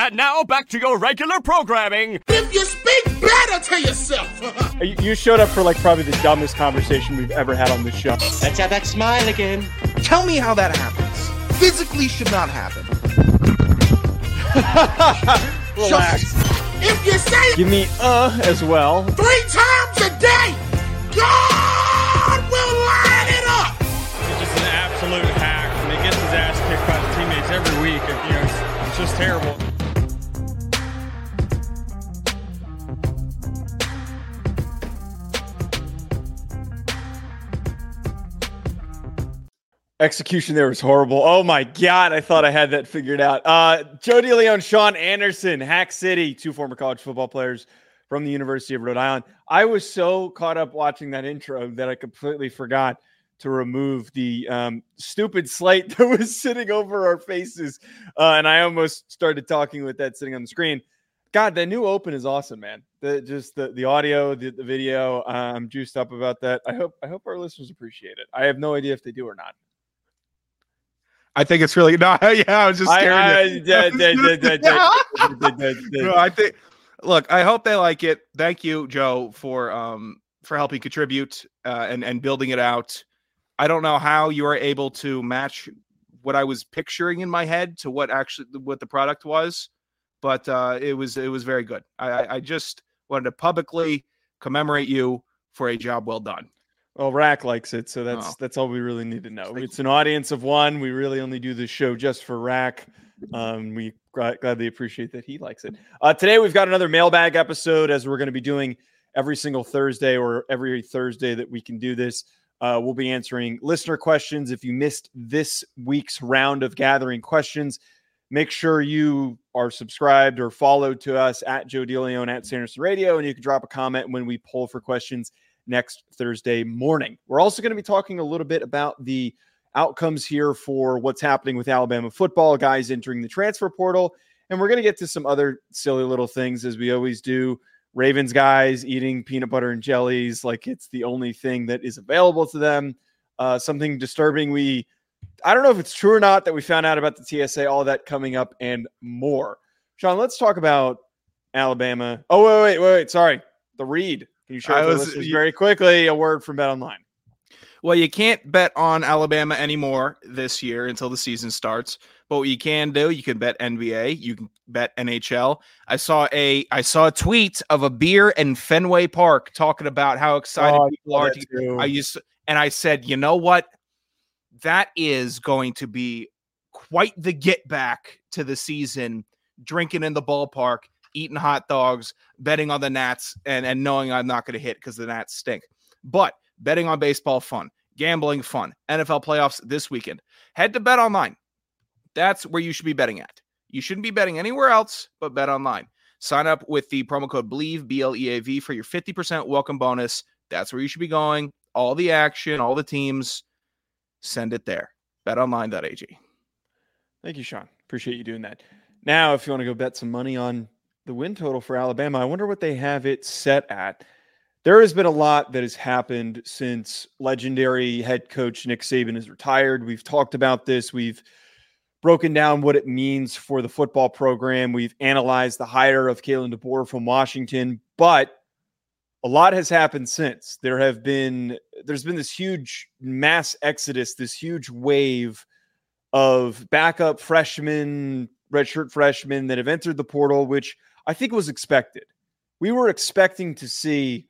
And now back to your regular programming. If you speak better to yourself. You you showed up for like probably the dumbest conversation we've ever had on this show. Let's have that smile again. Tell me how that happens. Physically should not happen. Relax. if you say Give me uh as well. three times a day, God will line it up. He's just an absolute hack, and he gets his ass kicked by his teammates every week. And, you know, it's, it's just terrible. Execution there was horrible. Oh my god, I thought I had that figured out. Uh Joe DeLeone, Sean Anderson, Hack City, two former college football players from the University of Rhode Island. I was so caught up watching that intro that I completely forgot to remove the um, stupid slate that was sitting over our faces, uh, and I almost started talking with that sitting on the screen. God, that new open is awesome, man. The just the the audio, the, the video. Uh, I'm juiced up about that. I hope I hope our listeners appreciate it. I have no idea if they do or not. I think it's really no. Yeah, I was just. I, I think. Look, I hope they like it. Thank you, Joe, for um for helping contribute uh, and and building it out. I don't know how you are able to match what I was picturing in my head to what actually what the product was, but uh, it was it was very good. I, I just wanted to publicly commemorate you for a job well done. Well, Rack likes it, so that's Oh. that's all we really need to know. It's an audience of one. We really only do this show just for Rack. Um, we gladly appreciate that he likes it. Uh, today we've got another mailbag episode, as we're going to be doing every single Thursday or every Thursday that we can do this. Uh, we'll be answering listener questions. If you missed this week's round of gathering questions, make sure you are subscribed or followed to us at Joe DeLeone at Sanderson Radio, and you can drop a comment when we poll for questions next Thursday morning. We're also going to be talking a little bit about the outcomes here for what's happening with Alabama football, guys entering the transfer portal. And we're going to get to some other silly little things as we always do. Ravens guys eating peanut butter and jellies like it's the only thing that is available to them. Uh, something disturbing. We, I don't know if it's true or not that we found out about the TSA, all that coming up and more. Sean, let's talk about Alabama. Oh, wait, wait, wait, wait. Sorry. The read. Can you share with was- the listeners you- very quickly a word from Bet Online? Well, you can't bet on Alabama anymore this year until the season starts. But what you can do, you can bet NBA, you can bet NHL. I saw a I saw a tweet of a beer in Fenway Park talking about how excited Oh, people are. To. I used and I said, you know what? That is going to be quite the get back to the season. Drinking in the ballpark, eating hot dogs, betting on the Nats, and and knowing I'm not going to hit because the Nats stink. But betting on baseball fun, gambling fun, NFL playoffs this weekend. Head to Bet Online. That's where you should be betting at. You shouldn't be betting anywhere else but Bet Online. Sign up with the promo code BLEAV, B L E A V, for your 50% welcome bonus. That's where you should be going. All the action, all the teams, send it there. BetOnline.ag. Thank you, Sean. Appreciate you doing that. Now, if you want to go bet some money on the win total for Alabama, I wonder what they have it set at. There has been a lot that has happened since legendary head coach Nick Saban is retired. We've talked about this. We've broken down what it means for the football program. We've analyzed the hire of Kalen DeBoer from Washington, but a lot has happened since. There have been there's been this huge mass exodus, this huge wave of backup freshmen, redshirt freshmen that have entered the portal, which I think it was expected. We were expecting to see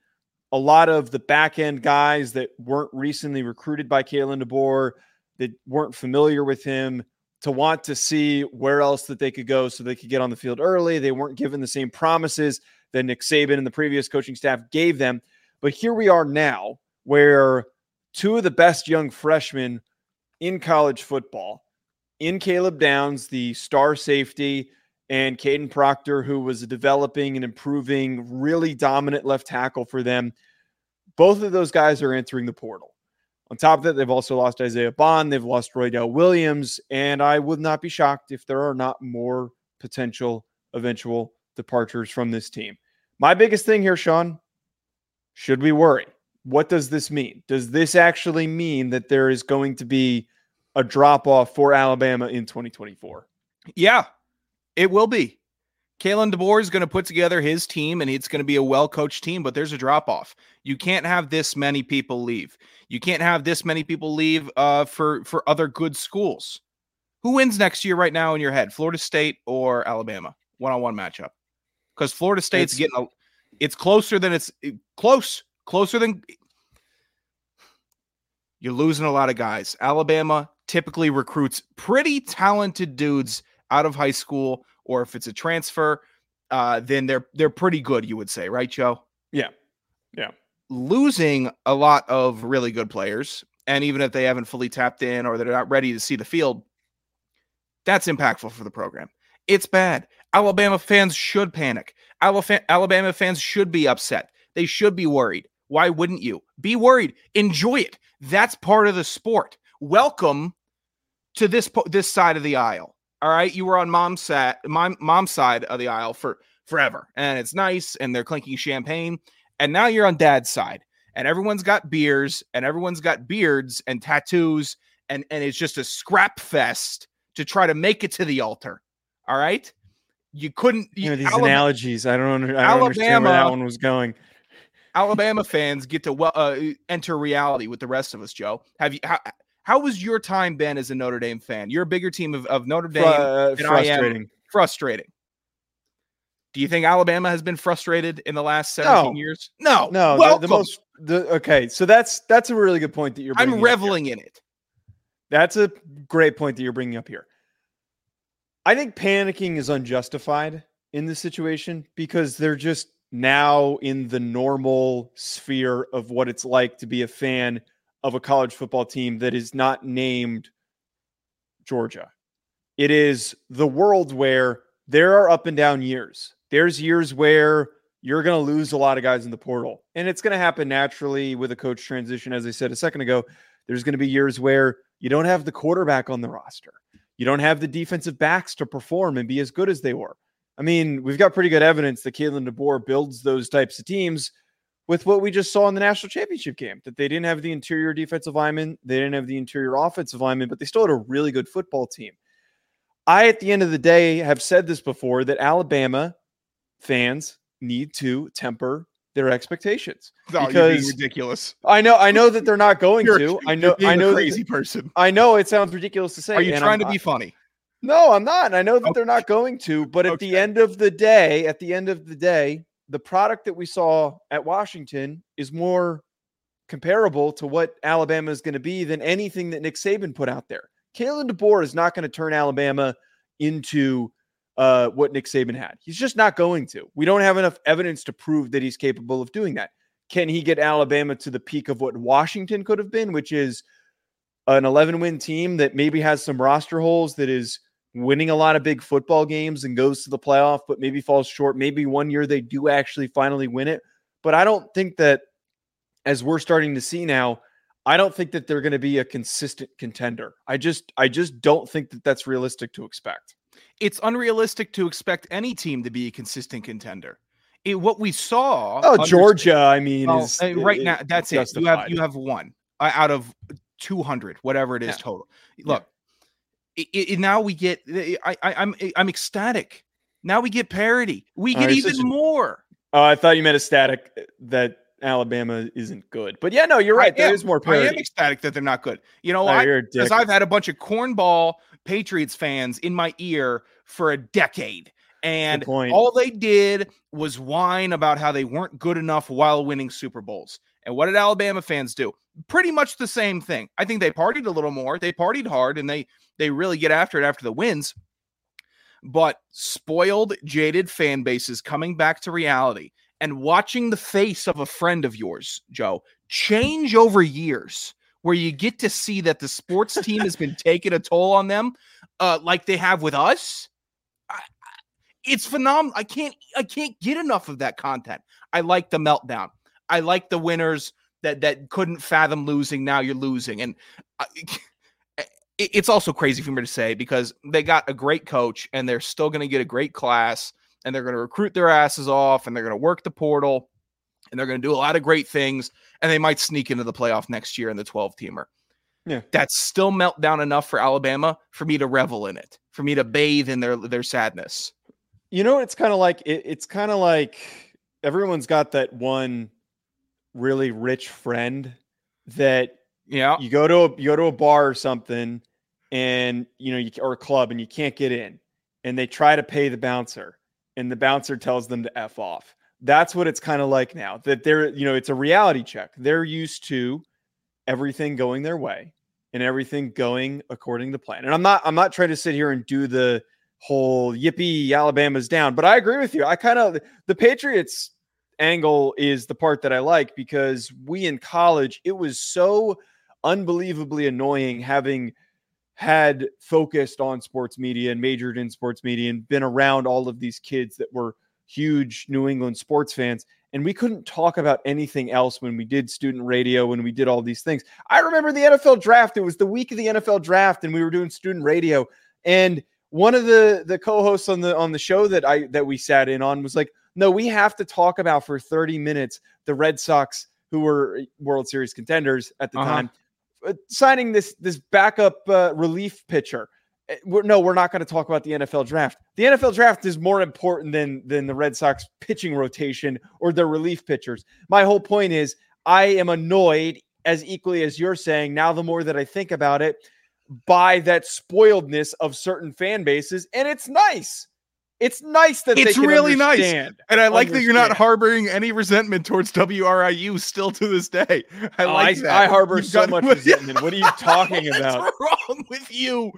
a lot of the back end guys that weren't recently recruited by Kalen DeBoer, that weren't familiar with him, to want to see where else that they could go so they could get on the field early. They weren't given the same promises that Nick Saban and the previous coaching staff gave them. But here we are now, where two of the best young freshmen in college football, in Caleb Downs, the star safety, and Kadyn Proctor, who was developing and improving, really dominant left tackle for them. Both of those guys are entering the portal. On top of that, they've also lost Isaiah Bond. They've lost Roydell Williams. And I would not be shocked if there are not more potential eventual departures from this team. My biggest thing here, Sean, should we worry? What does this mean? Does this actually mean that there is going to be a drop off for Alabama in 2024? Yeah, it will be. Kalen DeBoer is going to put together his team and it's going to be a well coached team, but there's a drop off. You can't have this many people leave. You can't have this many people leave uh, for, for other good schools. Who wins next year right now in your head? Florida State or Alabama? One on one matchup. Because Florida State's It's- getting a, it's closer than it's close, closer than you're losing a lot of guys. Alabama typically recruits pretty talented dudes out of high school, or if it's a transfer, uh, then they're they're pretty good, you would say, right, Joe? Yeah. Yeah. Losing a lot of really good players, and even if they haven't fully tapped in or they're not ready to see the field, that's impactful for the program. It's bad. Alabama fans should panic. Alabama fans should be upset. They should be worried. Why wouldn't you? Be worried. Enjoy it. That's part of the sport. Welcome to this po- this side of the aisle. All right, you were on mom's side, mom, mom's side of the aisle for forever, and it's nice, and they're clinking champagne, and now you're on dad's side, and everyone's got beers, and everyone's got beards and tattoos, and and it's just a scrap fest to try to make it to the altar. All right, you couldn't. You You know, these Alabama- analogies, I don't, under, I don't understand where that Alabama- one was going. Alabama fans get to well uh, enter reality with the rest of us. Joe, have you? How, how was your time been as a Notre Dame fan? You're a bigger team of, of Notre Dame. uh, than I am. frustrating. Frustrating. Do you think Alabama has been frustrated in the last 17 No. years? No, No, the, Welcome. the most. The, okay, so that's that's a really good point that you're. bringing I'm reveling in it. That's a great point that you're bringing up here. I think panicking is unjustified in this situation because they're just now in the normal sphere of what it's like to be a fan of a college football team that is not named Georgia. It is the world where there are up and down years. There's years where you're going to lose a lot of guys in the portal, and it's going to happen naturally with a coach transition. As I said a second ago, there's going to be years where you don't have the quarterback on the roster. You don't have the defensive backs to perform and be as good as they were. I mean, we've got pretty good evidence that Kalen DeBoer builds those types of teams with what we just saw in the national championship game that they didn't have the interior defensive lineman, they didn't have the interior offensive lineman, but they still had a really good football team. I, at the end of the day, have said this before that Alabama fans need to temper their expectations. Oh, being Because- ridiculous. I know, I know that they're not going You're- to. I know, I a know, that- crazy person. I know it sounds ridiculous to say. Are you trying I'm- to be funny? no, I'm not. I know that they're not going to, but at the end of the day, at the end of the day, the product that we saw at Washington is more comparable to what Alabama is going to be than anything that Nick Saban put out there. Kalen DeBoer is not going to turn Alabama into uh, what Nick Saban had. He's just not going to. We don't have enough evidence to prove that he's capable of doing that. Can he get Alabama to the peak of what Washington could have been, which is an 11 win team that maybe has some roster holes that is winning a lot of big football games and goes to the playoff, but maybe falls short. Maybe one year they do actually finally win it. But I don't think that, as we're starting to see now, I don't think that they're going to be a consistent contender. I just, I just don't think that that's realistic to expect. It's unrealistic to expect any team to be a consistent contender. It, what we saw. Oh, under- Georgia, I mean, Well, is right i- now, that's it. You have you have one uh, out of 200, whatever it is Yeah. total. Look, i i- now we get. Eh, eh, I, I I'm eh, I'm ecstatic. Now we get parity. We get you're even a- more. Oh, I thought you meant ecstatic that Alabama isn't good. But yeah, no, you're right. I There am- is more I am ecstatic that they're not good. You know Oh, why? Because. I've had a bunch of cornball Patriots fans in my ear for a decade. And all they did was whine about how they weren't good enough while winning Super Bowls. And what did Alabama fans do? Pretty much the same thing. I think they partied a little more. They partied hard and they they really get after it after the wins. But spoiled, jaded fan bases coming back to reality and watching the face of a friend of yours, Joe, change over years where you get to see that the sports team has been taking a toll on them uh, like they have with us. I, it's phenomenal. I can't I can't get enough of that content. I like the meltdown. I like the winners that that couldn't fathom losing. Now you're losing, and I, it's also crazy for me to say because they got a great coach and they're still going to get a great class and they're going to recruit their asses off and they're going to work the portal and they're going to do a lot of great things and they might sneak into the playoff next year in the 12 teamer. Yeah. That's still meltdown enough for Alabama for me to revel in it, for me to bathe in their their sadness. You know, it's kind of like it, it's kind of like everyone's got that one really rich friend that Yeah. you go to a you go to a bar or something and you know you or a club and you can't get in and they try to pay the bouncer and the bouncer tells them to f off. That's what it's kind of like now that they're you know it's a reality check. They're used to everything going their way and everything going according to plan. And i'm not i'm not trying to sit here and do the whole yippee alabama's down but i agree with you. I kind of the patriots angle is the part that i like because we in college it was so unbelievably annoying having had focused on sports media and majored in sports media and been around all of these kids that were huge New England sports fans. And we couldn't talk about anything else when we did student radio, when we did all these things. I remember the NFL draft. It was the week of the NFL draft, and we were doing student radio. And one of the the co-hosts on the on the show that I that we sat in on was like, no, we have to talk about for 30 minutes the Red Sox, who were World Series contenders at the Uh-huh. time, signing this this backup uh, relief pitcher. Uh, We're, no, we're not going to talk about the NFL draft. The NFL draft is more important than than the Red Sox pitching rotation or their relief pitchers. My whole point is I am annoyed as equally as you're saying now the more that I think about it by that spoiledness of certain fan bases and it's nice. It's nice that It's really nice. And I like that you're not harboring any resentment towards WRIU still to this day. I Oh, like I, that. I harbor You've so much resentment. What are you talking about? What's wrong with you?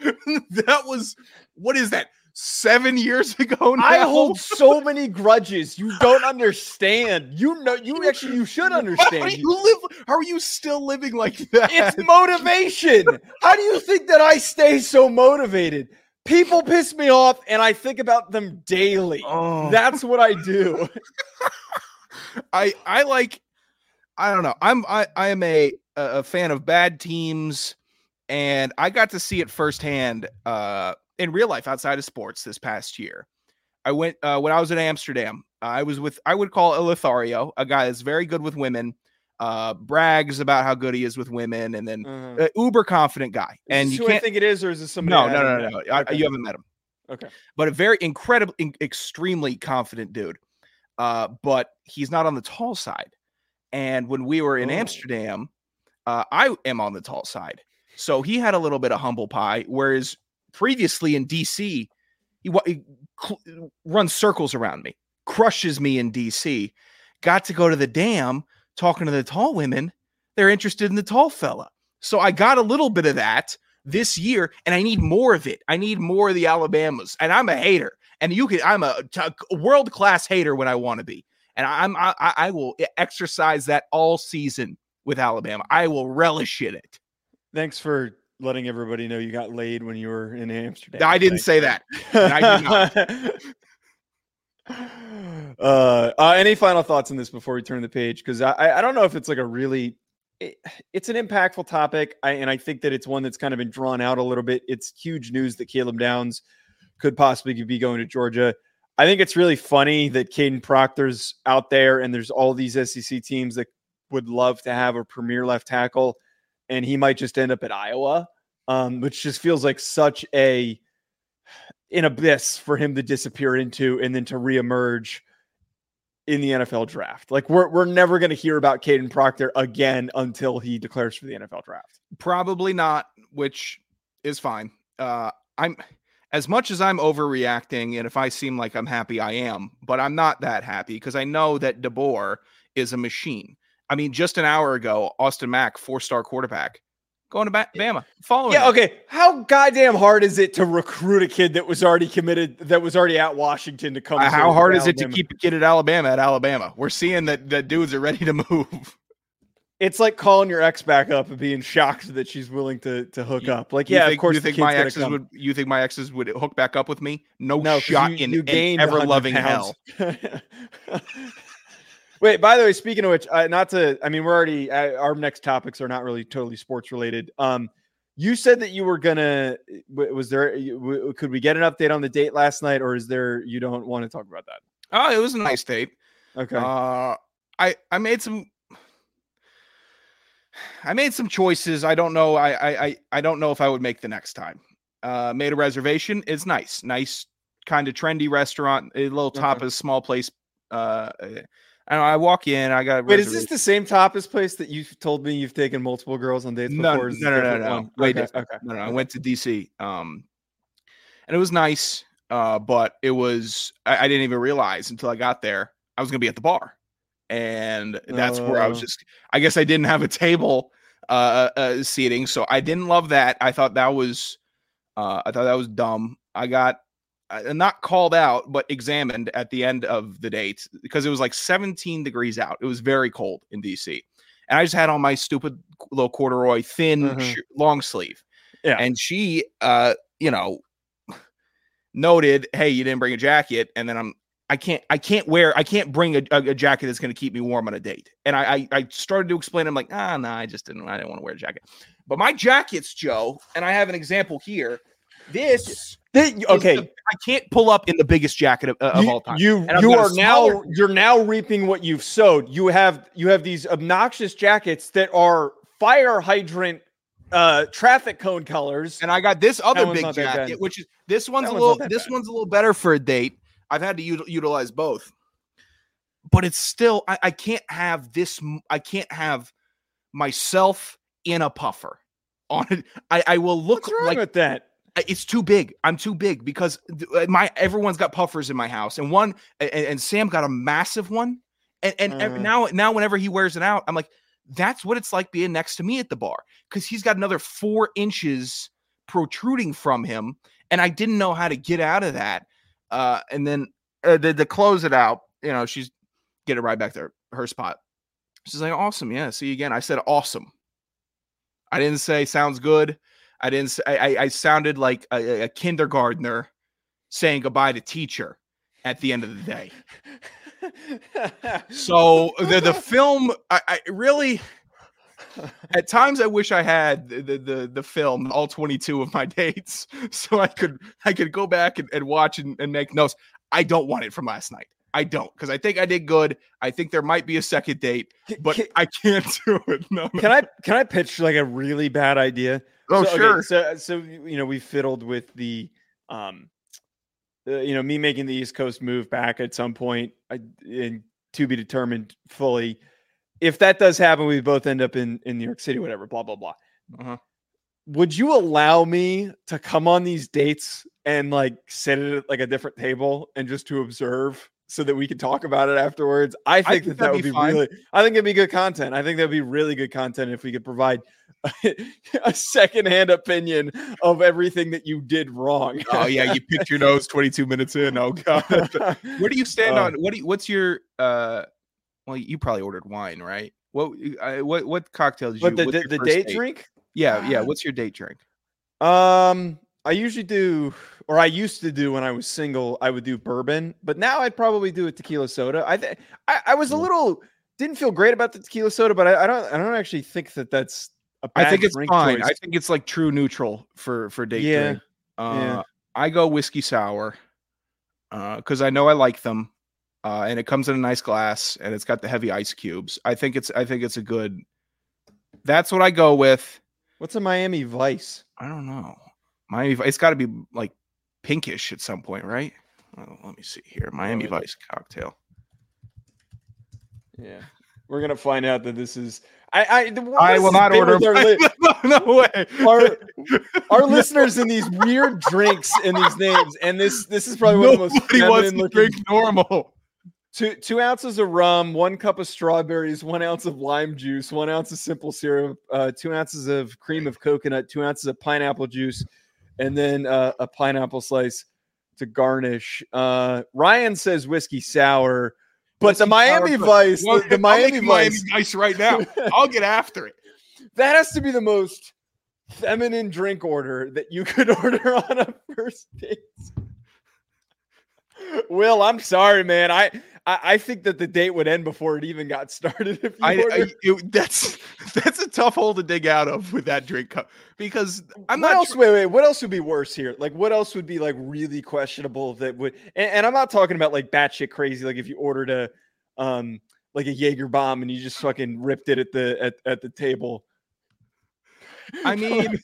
that was what is that? Seven years ago now. I hold so many grudges. You don't understand. You know, you actually you should How understand. you live? How are you still living like that? It's motivation. How do you think that I stay so motivated? People piss me off and I think about them daily. Oh. That's what I do. I I like I don't know. I'm I I am a a fan of bad teams and I got to see it firsthand uh in real life outside of sports this past year. I went uh when I was in Amsterdam. I was with I would call Lothario, a guy that's very good with women. Uh brags about how good he is with women and then Uh, uh, uber confident guy. and you who can't think it is, or is this somebody? No, I no, no, no. met? I- Okay. you haven't met him Okay. but a very incredible, in- extremely confident dude. Uh, but he's not on the tall side. And when we were in Oh. Amsterdam, uh, I am on the tall side. So he had a little bit of humble pie, whereas previously in DC, he, he cl- runs circles around me, crushes me in DC. Got to go to the dam talking to the tall women. They're interested in the tall fella. So I got a little bit of that this year, and I need more of it. I need more of the Alabamas, and I'm a hater. And you can, I'm a, world class hater when I want to be, and I'm, I, I I will exercise that all season with Alabama. I will relish in it. Thanks for letting everybody know you got laid when you were in Amsterdam. I didn't say that. I did uh, uh, any final thoughts on this before we turn the page? Because I, I don't know if it's like a really, it- it's an impactful topic, I, and I think that it's one that's kind of been drawn out a little bit. It's huge news that Caleb Downs could possibly be going to Georgia. I think it's really funny that Kadyn Proctor's out there, and there's all these SEC teams that would love to have a premier left tackle, and he might just end up at Iowa, um, which just feels like such a an abyss for him to disappear into and then to reemerge in the NFL draft. Like we're we're never going to hear about Kadyn Proctor again until he declares for the NFL draft. Probably not, which is fine. Uh, I'm as much as I'm overreacting, and if I seem like I'm happy, I am, but I'm not that happy because I know that DeBoer is a machine. I mean, just an hour ago, Austin Mack, four star quarterback, going to ba- Bama, following. Yeah, him. okay. How goddamn hard is it to recruit a kid that was already committed that was already at Washington to come Uh, to how hard is it to keep a kid at Alabama at Alabama? We're seeing that that dudes are ready to move. It's like calling your ex back up and being shocked that she's willing to to hook You- up. Like, yeah, think, of course. You think my exes would? You think my exes would hook back up with me? No, No, shot you, in, you in ever loving pounds. hell. Wait, by the way, speaking of which, uh, not to, I mean, we're already, uh, our next topics are not really totally sports related. Um, you said that you were gonna, was there, could we get an update on the date last night, or is there, you don't want to talk about that? Oh, it was a nice date. Okay. Uh, I I made some. I made some choices. I don't know. I I I, don't know if I would make the next time. Uh, made a reservation. It's nice, nice kind of trendy restaurant. A little Okay. tapas, small place. Uh, I, I walk in. I got. Wait, is this the same tapas place that you've told me you've taken multiple girls on dates No, before? or no, no, no, no. one? Way okay, okay. No, no, I went to DC. Um, and it was nice. Uh, but it was I, I didn't even realize until I got there I was gonna be at the bar, and that's where I was Oh. just. I guess I didn't have a table uh, uh seating, so I didn't love that. I thought that was, uh, I thought that was dumb. I got. Uh, not called out, but examined at the end of the date because it was like 17 degrees out. It was very cold in DC, and I just had on my stupid little corduroy thin Mhm. sh- long sleeve. Yeah. And she, uh, you know, noted, "Hey, you didn't bring a jacket," and then I'm, I can't, I can't wear, I can't bring a, a, a jacket that's going to keep me warm on a date. And I, I, I started to explain. I'm like, ah, no, I just didn't, I didn't want to wear a jacket. But my jackets, Joe, and I have an example here. This Th- Okay, the- I can't pull up in the biggest jacket of, of you, all time. You you got a are now you're now reaping what you've sowed. You have you have these obnoxious jackets that are fire hydrant uh traffic cone colors. and I got this other big not that bad. jacket, which is this one's That a one's little this bad. one's a little better for a date. I've had to util- utilize both, but it's still I, I can't have this. I can't have myself in a puffer on it. I, I will look What's wrong like with that? It's too big. I'm too big because uh, my everyone's got puffers in my house, and one and, and Sam got a massive one, and and Uh. now now whenever he wears it out, I'm like, that's what it's like being next to me at the bar because he's got another four inches protruding from him, and I didn't know how to get out of that. Uh, and then uh, to, to close it out, you know, she's get it right back there, her spot. She's like, awesome, yeah, see you again. I said awesome. I didn't say sounds good. I didn't. I, I sounded like a, a kindergartner saying goodbye to teacher at the end of the day. So the the film, I, I really. At times, I wish I had the, the the film, all twenty two of my dates, so I could I could go back and, and watch and, and make notes. I don't want it from last night. I don't because I think I did good. I think there might be a second date, but Can- I can't do it. No, no. Can I can I pitch like a really bad idea? Oh, So, okay, sure. so so you know we fiddled with the um uh, you know me making the East Coast move back at some point I, and to be determined fully. If that does happen, we both end up in in New York City, whatever. Blah blah blah. Uh-huh. Would you allow me to come on these dates and like sit at like a different table and just to observe? So that we can talk about it afterwards. I think, think that that that'd be be really. I think it'd be good content. I think that'd be really good content if we could provide a secondhand opinion of everything that you did wrong. Oh yeah, you picked your nose 22 minutes in. Oh god. Where do you stand Uh, on what do you, what's your uh well you probably ordered wine, right? What uh, what what cocktail did you but the, the, the date date? drink? Yeah, yeah, what's your date drink? Um, I usually do, or I used to do when I was single. I would do bourbon, but now I'd probably do a tequila soda. I think I, I was a Mm. little didn't feel great about the tequila soda, but I, I don't I don't actually think that that's a bad I think it's fine. choice. I think it's like true neutral for for date Yeah, drink. Uh yeah. I go whiskey sour. Uh cuz I know I like them. Uh and it comes in a nice glass and it's got the heavy ice cubes. I think it's I think it's a good That's what I go with. What's a Miami Vice? I don't know. Miami. Vi- It's got to be like pinkish at some point, right? Oh, let me see here. Miami yeah. Vice cocktail. Yeah, we're gonna find out that this is. I I, I will not order. with our li- no, no way. Our- our listeners in these weird drinks and these names, and this this is probably one of the most Nobody wants to looking drink normal. two two ounces of rum, one cup of strawberries, one ounce of lime juice, one ounce of simple syrup, uh, two ounces of cream of coconut, two ounces of pineapple juice, and then uh, a pineapple slice to garnish. Uh, Ryan says whiskey sour, But the Miami Vice, Well, the, the Miami make Miami Vice, Vice right now. I'll get after it. that has to be the most feminine drink order that you could order on a first date. Will, I'm sorry, man. I, I I think that the date would end before it even got started. If you I, I it- that's that's a tough hole to dig out of with that drink cup because I'm what not else? tr- Wait, wait. What else would be worse here? Like, what else would be like really questionable that would? And, and I'm not talking about like batshit crazy. Like if you ordered a, um, like a Jaeger bomb and you just fucking ripped it at the at, at the table. I mean,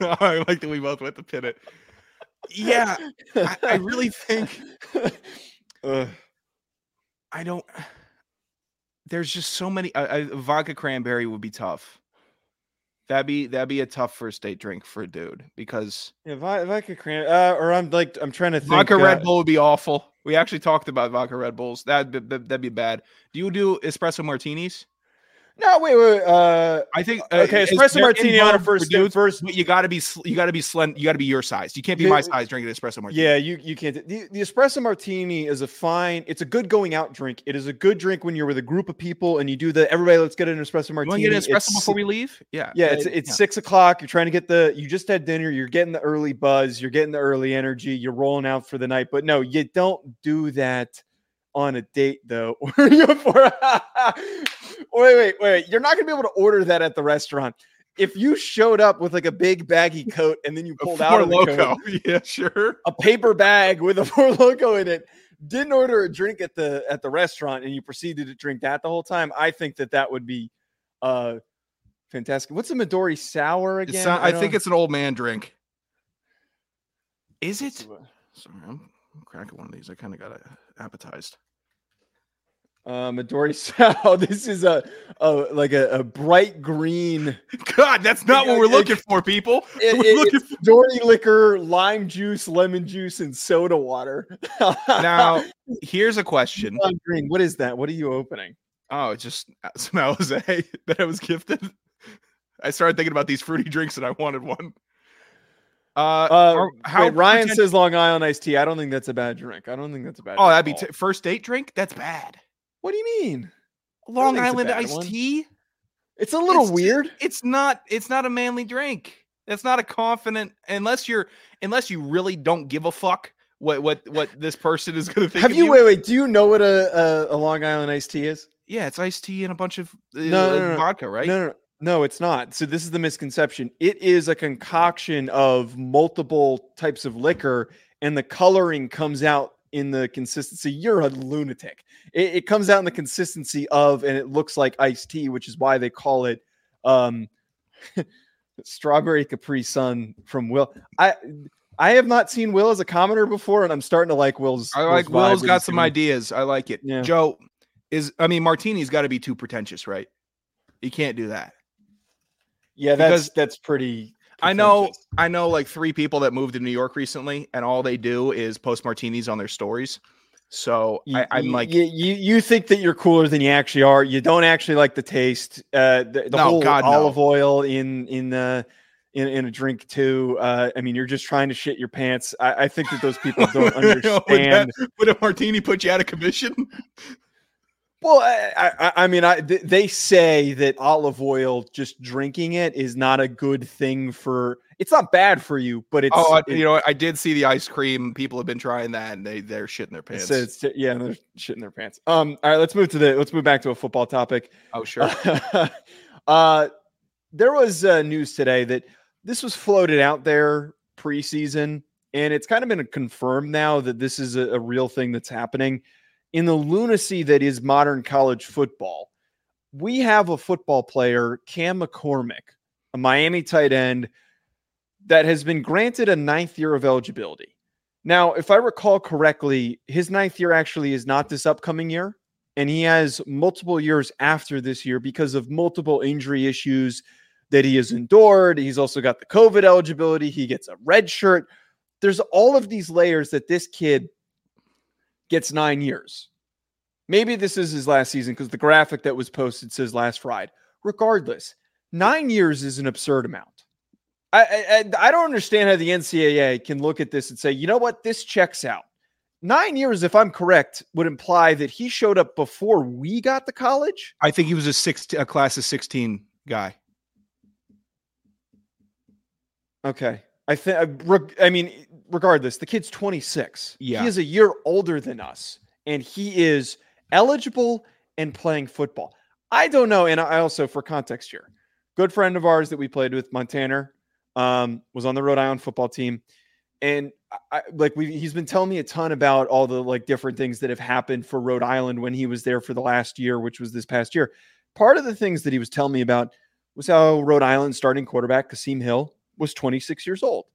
I like that we both went to pin it. Yeah, I, I really think Ugh. I don't. There's just so many. I, I, vodka cranberry would be tough. That'd be that'd be a tough first date drink for a dude because if I if I could cram, uh, or I'm like I'm trying to think. vodka uh, Red Bull would be awful. We actually talked about vodka Red Bulls. That'd be, that'd be bad. Do you do espresso martinis? No, wait, wait. Uh, I think uh, okay, is- espresso martini on a first date. dudes, First, but you got to be sl- you got to be slen- you got to be your size. You can't be Yeah, my size drinking espresso martini. Yeah, you you can't. The, the espresso martini is a fine. It's a good going out drink. It is a good drink when you're with a group of people and you do the everybody. Let's get an espresso You martini. want to get an espresso It's- before we leave? Yeah, Yeah, it's it's yeah. six o'clock. You're trying to get the. You just had dinner. You're getting the early buzz. You're getting the early energy. You're rolling out for the night. But no, you don't do that on a date though. Or for- wait, wait, wait. You're not gonna be able to order that at the restaurant. If you showed up with like a big baggy coat and then you pulled out the loco. coat, Yeah, sure. a paper bag with a four logo in it didn't order a drink at the at the restaurant and you proceeded to drink that the whole time i think that that would be uh fantastic what's a midori sour again sound- I, think it's an old man drink. Is it? Sorry, I'm cracking one of these. I kind of got appetized. Uh midori sour this is a, a like a, a bright green God, that's not what we're it- looking for, people. it, We're it- looking it's midori liquor lime juice lemon juice and soda water Now, here's a question. Green what is that what are you opening Oh, it's just some Alizé that I was gifted. I started thinking about these fruity drinks and I wanted one. Uh, uh how wait, ryan pretend- says long island iced tea i don't think that's a bad drink i don't think that's a bad Oh, that'd be t- first date drink. That's bad. What do you mean Long it's Island iced one. tea. It's a little It's weird. It's not. It's not a manly drink. That's not a confident. Unless you're, unless you really don't give a fuck what what what this person is going to think. Have of you, wait, wait, do you know what a, a, a Long Island iced tea is? Yeah, it's iced tea and a bunch of uh, No, no, no. vodka, right? No, no, no, it's not. So this is the misconception. It is a concoction of multiple types of liquor, and the coloring comes out in the consistency. You're a lunatic. It, it comes out in the consistency of, and it looks like iced tea, which is why they call it um strawberry Capri Sun from Will. I I have not seen Will as a commenter before, and I'm starting to like Will's. I like Will's Will's got some ideas. I like it. Yeah. Joe is. I mean, Martini's got to be too pretentious, right? You can't do that. Yeah, that's because- that's pretty. I know. I know, like three people that moved to New York recently, and all they do is post martinis on their stories. So You- I, I'm like, you, you you think that you're cooler than you actually are. You don't actually like the taste. Uh, the, the No, whole God, no. olive oil in in the in, in a drink too. Uh, I mean, you're just trying to shit your pants. I, I think that those people don't would, understand. that, would a martini put you out of commission? Well, I, I, I mean, I, th- they say that olive oil, just drinking it, is not a good thing for. It's not bad for you, but it's. oh, I, it- you know. I did see the ice cream. People have been trying that, and they they're shitting their pants. says, yeah, they're shitting their pants. Um, all right, let's move to the let's move back to a football topic. oh, sure. uh, there was uh, news today that this was floated out there preseason, and it's kind of been confirmed now that this is a, a real thing that's happening in the lunacy that is modern college football. We have a football player, Cam McCormick, a Miami tight end, that has been granted a ninth year of eligibility. Now, if I recall correctly, his ninth year actually is not this upcoming year and he has multiple years after this year because of multiple injury issues that he has endured. He's also got the COVID eligibility. He gets a red shirt. There's all of these layers that this kid gets nine years. Maybe this is his last season because the graphic that was posted says last ride. Regardless, nine years is an absurd amount. I, I I- don't understand how the NCAA can look at this and say, you know what, this checks out. nine years, if I'm correct, would imply that he showed up before we got to college. I think he was a six a class of 16 guy. Okay. I think, uh, I mean, regardless, the kid's 26. Yeah. He is a year older than us, and he is eligible and playing football. I don't know. And I also, for context here, good friend of ours that we played with, Montana, um, was on the Rhode Island football team. And I, like we, he's been telling me a ton about all the like different things that have happened for Rhode Island when he was there for the last year, which was this past year. Part of the things that he was telling me about was how Rhode Island starting quarterback Kasim Hill was 26 years old.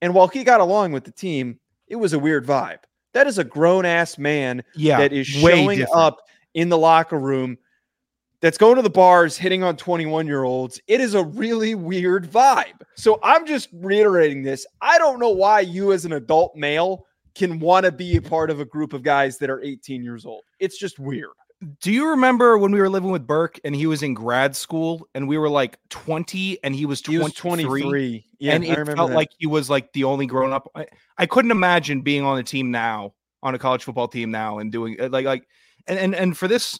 And while he got along with the team, it was a weird vibe. That is a grown ass man Yeah, that is showing different. up in the locker room that's going to the bars, hitting on 21 year olds. It is a really weird vibe. So I'm just reiterating this. I don't know why you, as an adult male, can want to be a part of a group of guys that are 18 years old. It's just weird. Do you remember when we were living with Burke and he was in grad school and we were like 20 and he was He was 23. Yeah, and I it felt that. like he was like the only grown up. I, I couldn't imagine being on a team now, on a college football team now, and doing uh, like like and and and for this,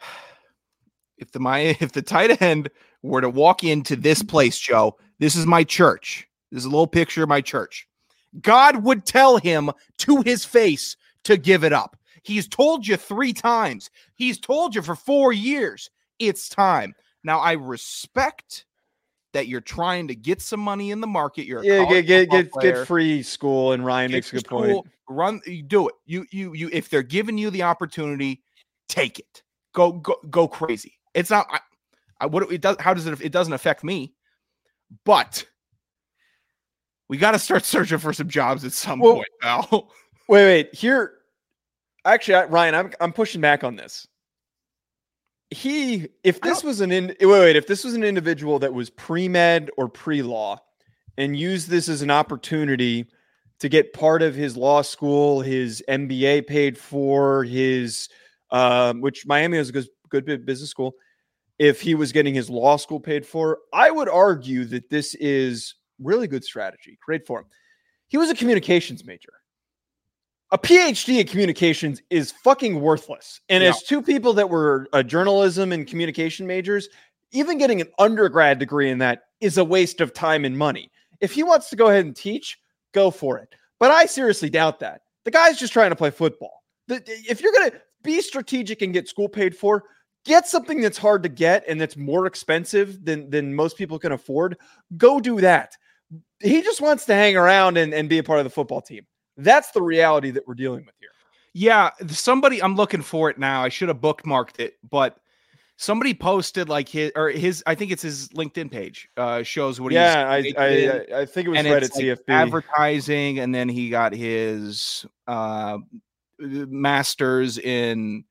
if the my if the tight end were to walk into this place, Joe, this is my church. This is a little picture of my church. God would tell him to his face to give it up. He's told you three times. He's told you for four years. It's time. Now I respect that you're trying to get some money in the market. You're yeah, get get get, player. get free school, and Ryan Get makes a good point. Run, you do it. You you you. If they're giving you the opportunity, take it. Go go go crazy. It's not. I, I what it does. How does it? It doesn't affect me, but we got to start searching for some jobs at some Well- point, pal. Wait, wait. Here, actually, I- Ryan, I'm I'm pushing back on this. He, if this was an in, wait, wait, if this was an individual that was pre med or pre law, and used this as an opportunity to get part of his law school, his MBA paid for, his um, which Miami is a good, good business school. If he was getting his law school paid for, I would argue that this is really good strategy. Great for him. He was a communications major a PhD in communications is fucking worthless. And Yeah. as two people that were uh, journalism and communication majors, even getting an undergrad degree in that is a waste of time and money. If he wants to go ahead and teach, go for it. But I seriously doubt that. The guy's just trying to play football. The, if you're going to be strategic and get school paid for, get something that's hard to get and that's more expensive than than most people can afford. Go do that. He just wants to hang around and, and be a part of the football team. That's the reality that we're dealing with here. Yeah, somebody I'm looking for it now. I should have bookmarked it, but somebody posted like his or his I think it's his LinkedIn page uh shows what he, yeah, I, he's I I I think it was Reddit it's, like, CFB. advertising and then he got his uh masters in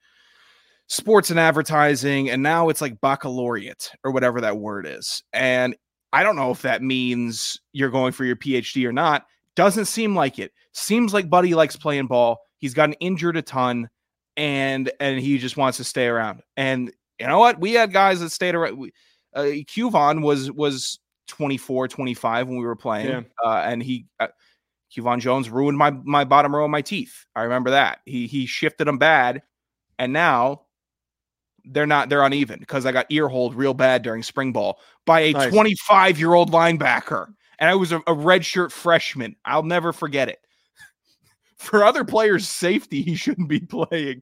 sports and advertising and now it's like baccalaureate or whatever that word is. And I don't know if that means you're going for your PhD or not. Doesn't seem like it. Seems like Buddy likes playing ball. He's gotten injured a ton, and and he just wants to stay around. And you know what? We had guys that stayed around. Uh, Qvon was was 24, 25 when we were playing, Yeah. uh, and he uh, Qvon Jones ruined my my bottom row of my teeth. I remember that. He he shifted them bad, and now they're not they're uneven because I got ear hold real bad during spring ball by a Nice. 25 year old linebacker, and I was a, a redshirt freshman. I'll never forget it. For other players' safety, he shouldn't be playing.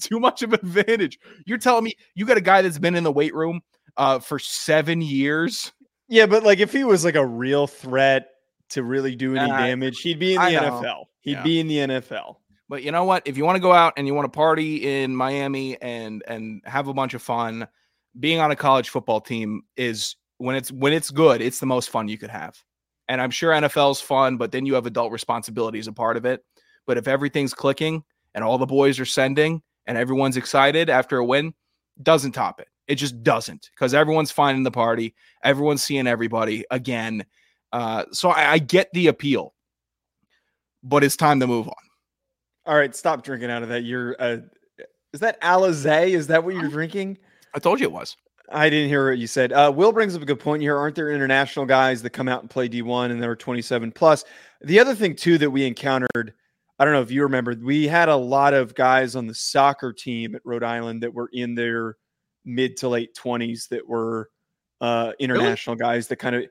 Too much of an advantage. You're telling me you got a guy that's been in the weight room uh, for seven years. Yeah, but like if he was like a real threat to really do any Uh, damage, he'd be in the. NFL. He'd Yeah. be in the NFL. But you know what? If you want to go out and you want to party in Miami and and have a bunch of fun, being on a college football team is when it's when it's good, it's the most fun you could have. And I'm sure NFL's fun, but then you have adult responsibilities a part of it. But if everything's clicking and all the boys are sending and everyone's excited after a win, doesn't top it. It just doesn't because everyone's finding the party, everyone's seeing everybody again. Uh, so I, I get the appeal, but it's time to move on. All right, stop drinking out of that. You're uh is that Alizé? Is that what you're drinking? I told you it was. I didn't hear what you said. Uh, Will brings up a good point here. Aren't there international guys that come out and play D1 and they're 27 plus? The other thing too that we encountered I don't know if you remember, we had a lot of guys on the soccer team at Rhode Island that were in their mid to late 20s that were uh, international really? guys that kind of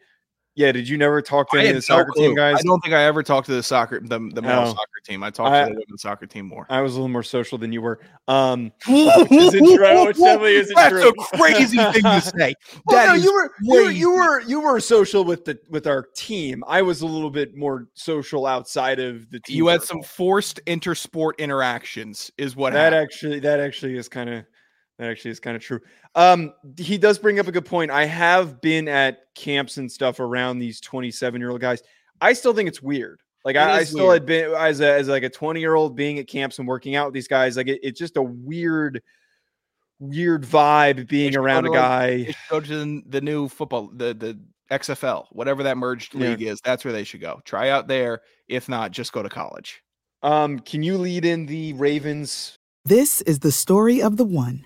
yeah, did you never talk to any of the soccer no team guys? I don't think I ever talked to the soccer the, the male oh. soccer team. I talked I, to the women's soccer team more. I was a little more social than you were. Um which isn't true. Which definitely isn't That's true. a crazy thing to say. well, no, you were you, you, were you were social with the with our team. I was a little bit more social outside of the team. You had some forced intersport interactions, is what that happened. actually that actually is kind of that actually is kind of true. Um, he does bring up a good point. I have been at camps and stuff around these 27 year old guys. I still think it's weird. Like I, I, still weird. had been as a, as like a 20 year old being at camps and working out with these guys. Like it, it's just a weird, weird vibe being around a guy. go to the new football, the the XFL, whatever that merged yeah. league is. That's where they should go. Try out there. If not, just go to college. Um, can you lead in the Ravens? This is the story of the one.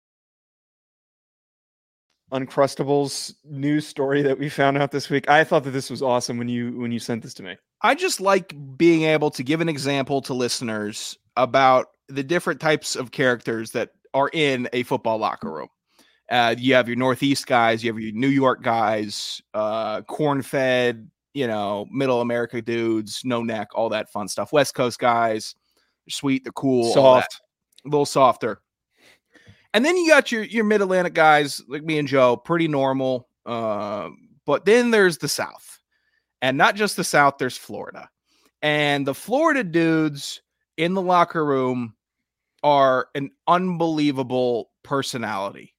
Uncrustables news story that we found out this week. I thought that this was awesome when you when you sent this to me. I just like being able to give an example to listeners about the different types of characters that are in a football locker room. Uh, you have your Northeast guys, you have your New York guys, uh, corn fed, you know, middle America dudes, no neck, all that fun stuff. West Coast guys, they're sweet, they're cool, soft, a little softer. And then you got your your mid Atlantic guys like me and Joe, pretty normal. Uh, but then there's the South, and not just the South. There's Florida, and the Florida dudes in the locker room are an unbelievable personality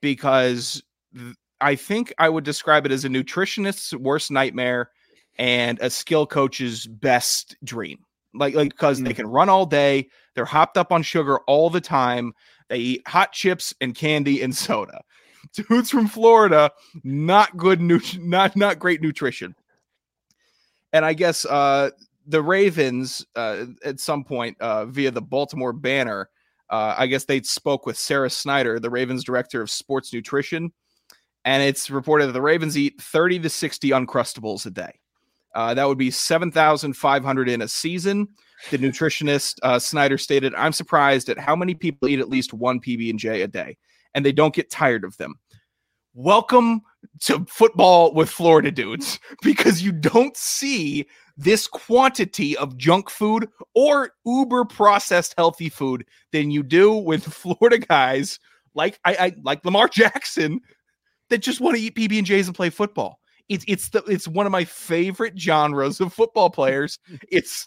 because th- I think I would describe it as a nutritionist's worst nightmare and a skill coach's best dream. Like, like because they mm. can run all day, they're hopped up on sugar all the time. They eat hot chips and candy and soda. Dudes from Florida, not good, nu- not not great nutrition. And I guess uh, the Ravens uh, at some point uh, via the Baltimore Banner, uh, I guess they spoke with Sarah Snyder, the Ravens director of sports nutrition, and it's reported that the Ravens eat 30 to 60 uncrustables a day. Uh, that would be 7,500 in a season. The nutritionist uh, Snyder stated, "I'm surprised at how many people eat at least one PB and J a day, and they don't get tired of them." Welcome to football with Florida dudes, because you don't see this quantity of junk food or uber processed healthy food than you do with Florida guys like I, I like Lamar Jackson that just want to eat PB and J's and play football. It's it's the it's one of my favorite genres of football players. It's